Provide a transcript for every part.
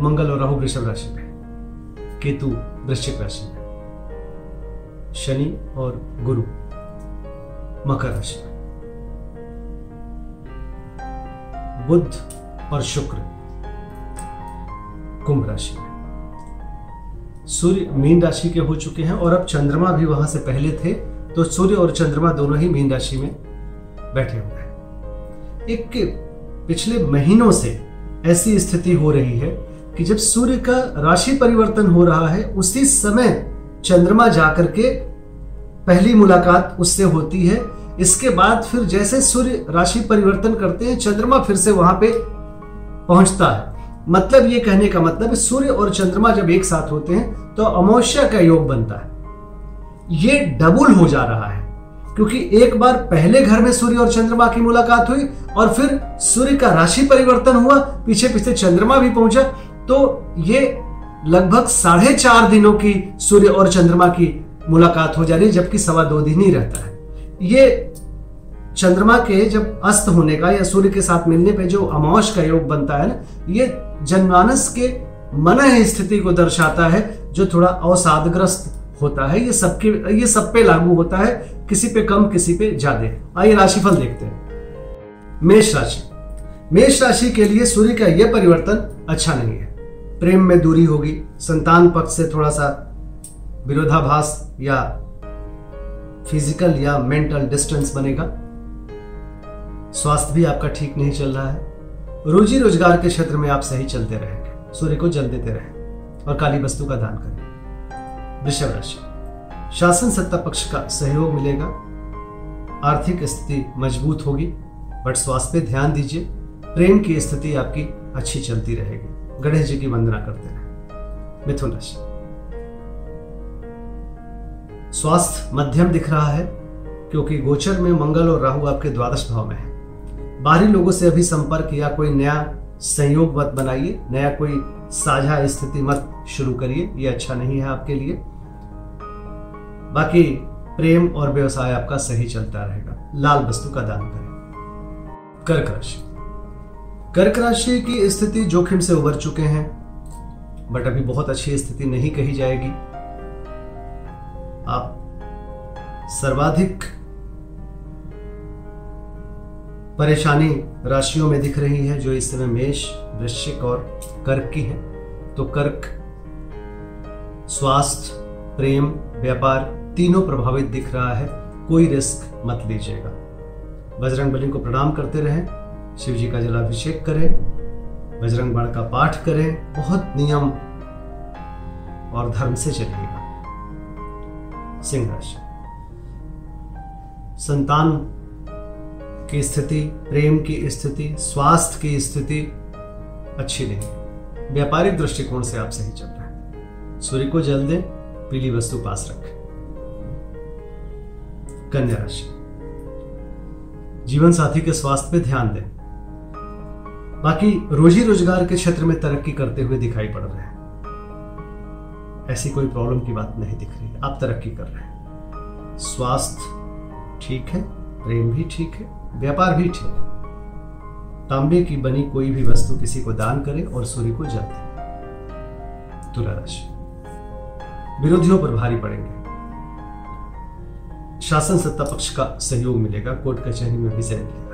मंगल और राहु वृषभ राशि में, केतु वृश्चिक राशि में, शनि और गुरु मकर राशि में। बुध और शुक्र कुंभ राशि में। सूर्य मीन राशि के हो चुके हैं और अब चंद्रमा भी वहाँ से पहले थे तो सूर्य और चंद्रमा दोनों ही मीन राशि में बैठे हुए हैं। एक पिछले महीनों से ऐसी स्थिति हो रही है कि जब सूर्य का राशि परिवर्तन हो रहा है, उसी समय चंद्रमा जाकर के पहली मुलाकात उससे होती है। इसके बाद फिर जैसे सूर्य राशि परिवर्तन करते हैं, चंद्रमा फिर से वहाँ पे पहुँचता है। मतलब ये कहने का मतलब सूर्य और चंद्रमा जब एक साथ होते हैं तो अमावस्या का योग बनता है। ये डबल हो जा रहा है, क्योंकि एक बार पहले घर में सूर्य और चंद्रमा की मुलाकात हुई और फिर सूर्य का राशि परिवर्तन हुआ पीछे पीछे चंद्रमा भी पहुँचा तो ये लगभग साढ़े चार दिनों की सूर्य और चंद्रमा की मुलाकात हो जा रही है, जबकि सवा दो दिन ही रहता है। ये चंद्रमा के जब अस्त होने का या सूर्य के साथ मिलने पे जो अमावस का योग बनता है ना, ये जनमानस के मन स्थिति को दर्शाता है, जो थोड़ा अवसादग्रस्त होता है। ये सबके, ये सब पे लागू होता है, किसी पे कम, किसी पे ज़्यादा। आइए राशिफल देखते हैं। मेष राशि। मेष राशि के लिए सूर्य का यह परिवर्तन अच्छा नहीं है। प्रेम में दूरी होगी। संतान पक्ष से थोड़ा सा विरोधाभास या फ़िज़िकल या मेंटल डिस्टेंस बनेगा। स्वास्थ्य भी आपका ठीक नहीं चल रहा है। रोजी रोज़गार के क्षेत्र में आप सही चलते रहेंगे। सूर्य को जल देते रहें और काली वस्तु का दान करें। वृषभ राशि। शासन सत्ता पक्ष का सहयोग मिलेगा। आर्थिक स्थिति मज़बूत होगी, बट स्वास्थ्य पे ध्यान दीजिए। प्रेम की स्थिति आपकी अच्छी चलती रहेगी। गणेश जी की वंदना करते रहें मिथुन राशि। स्वास्थ्य मध्यम दिख रहा है, क्योंकि गोचर में मंगल और राहु आपके द्वादश भाव में है। बाहरी लोगों से अभी संपर्क या कोई नया संयोग मत बनाइए, नया कोई साझा स्थिति मत शुरू करिए, ये अच्छा नहीं है आपके लिए। बाकी प्रेम और व्यवसाय आपका सही चलता रहेगा। लाल वस्तु का दान करें। कर्क राशि। कर्क राशि की स्थिति जोखिम से उबर चुके हैं, बट अभी बहुत अच्छी स्थिति नहीं कही जाएगी। आप सर्वाधिक परेशानी राशियों में दिख रही है, जो इस समय मेष, वृश्चिक और कर्क की है। तो कर्क, स्वास्थ्य, प्रेम, व्यापार तीनों प्रभावित दिख रहा है, कोई रिस्क मत लीजिएगा। बजरंग बली को प्रणाम करते रहें। शिव जी का जलाभिषेक करें, बजरंग बाण का पाठ करें, बहुत नियम और धर्म से चलिएगा सिंह राशि। संतान की स्थिति, प्रेम की स्थिति, स्वास्थ्य की स्थिति अच्छी नहीं व्यापारिक दृष्टिकोण से आप सही चल रहे हैं। सूर्य को जल दें, पीली वस्तु पास रखें। कन्या राशि। जीवन साथी के स्वास्थ्य पे ध्यान दें। बाकी रोजी रोज़गार के क्षेत्र में तरक्की करते हुए दिखाई पड़ रहे हैं। ऐसी कोई प्रॉब्लम की बात नहीं दिख रही। आप तरक्की कर रहे हैं। स्वास्थ्य ठीक है, प्रेम भी ठीक है, व्यापार भी ठीक है। तांबे की बनी कोई भी वस्तु किसी को दान करे और सूर्य को जल तुला राशि। विरोधियों पर भारी पड़ेंगे। शासन सत्ता पक्ष का सहयोग मिलेगा, कोर्ट कचहरी में विजय मिलेगा।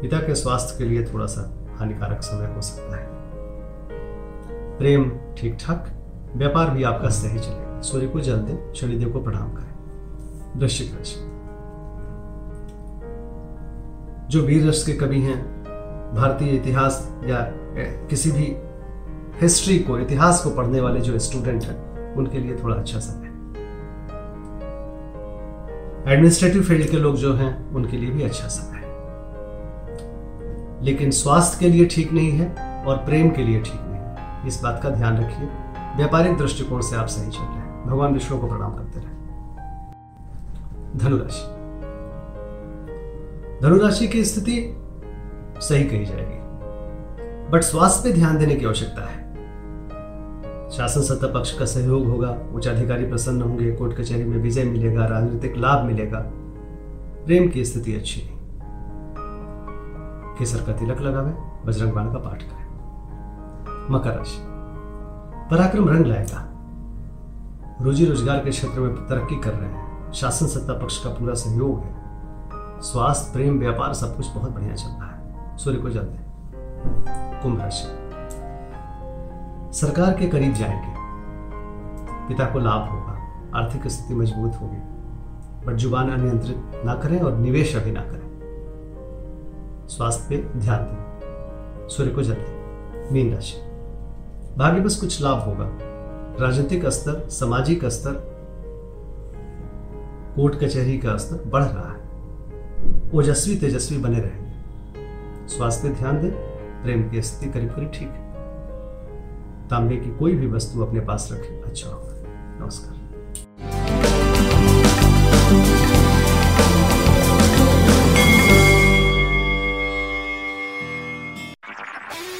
पिता के स्वास्थ्य के लिए थोड़ा सा हानिकारक समय हो सकता है। प्रेम ठीक ठाक व्यापार भी आपका सही चलेगा। सूर्य को जल दें, शनिदेव को प्रणाम करें। वृश्चिक राशि। जो वीर रस के कवि हैं, भारतीय इतिहास या किसी भी हिस्ट्री को, इतिहास को पढ़ने वाले जो स्टूडेंट हैं, उनके लिए थोड़ा अच्छा समय एडमिनिस्ट्रेटिव फ़ील्ड के लोग जो हैं, उनके लिए भी अच्छा समय लेकिन स्वास्थ्य के लिए ठीक नहीं है और प्रेम के लिए ठीक नहीं इस बात का ध्यान रखिए। व्यापारिक दृष्टिकोण से आप सही चल रहे हैं। भगवान विष्णु को प्रणाम करते रहे। धनुराशि। धनुराशि की स्थिति सही कही जाएगी। बट स्वास्थ्य पे ध्यान देने की आवश्यकता है। शासन सत्ता पक्ष का सहयोग होगा, उच्च अधिकारी प्रसन्न होंगे, कोर्ट कचहरी में विजय मिलेगा, राजनीतिक लाभ मिलेगा। प्रेम की स्थिति अच्छी नहीं। केसर का तिलक लगावे, बजरंग बाण का पाठ करें। मकर राशि। पराक्रम रंग लाएगा। रोजी रोज़गार के क्षेत्र में तरक्की कर रहे हैं। शासन सत्ता पक्ष का पूरा सहयोग है। स्वास्थ्य, प्रेम, व्यापार, सब कुछ बहुत बढ़िया चल रहा है। सूर्य को जल दें। कुंभ राशि। सरकार के करीब जाएँगे। पिता को लाभ होगा। आर्थिक स्थिति मज़बूत होगी। बट ज़ुबान अनियंत्रित ना करें और निवेश अभी ना करें। स्वास्थ्य पे ध्यान दें। सूर्य को जल मीन राशि। भाग्य बस कुछ लाभ होगा। राजनीतिक स्तर, सामाजिक स्तर, कोर्ट कचहरी का स्तर बढ़ रहा है। ओजस्वी तेजस्वी बने रहेंगे। स्वास्थ्य पे ध्यान दें। प्रेम की स्थिति करीब करीब ठीक है। तांबे की कोई भी वस्तु अपने पास रखें। अच्छा होगा। नमस्कार।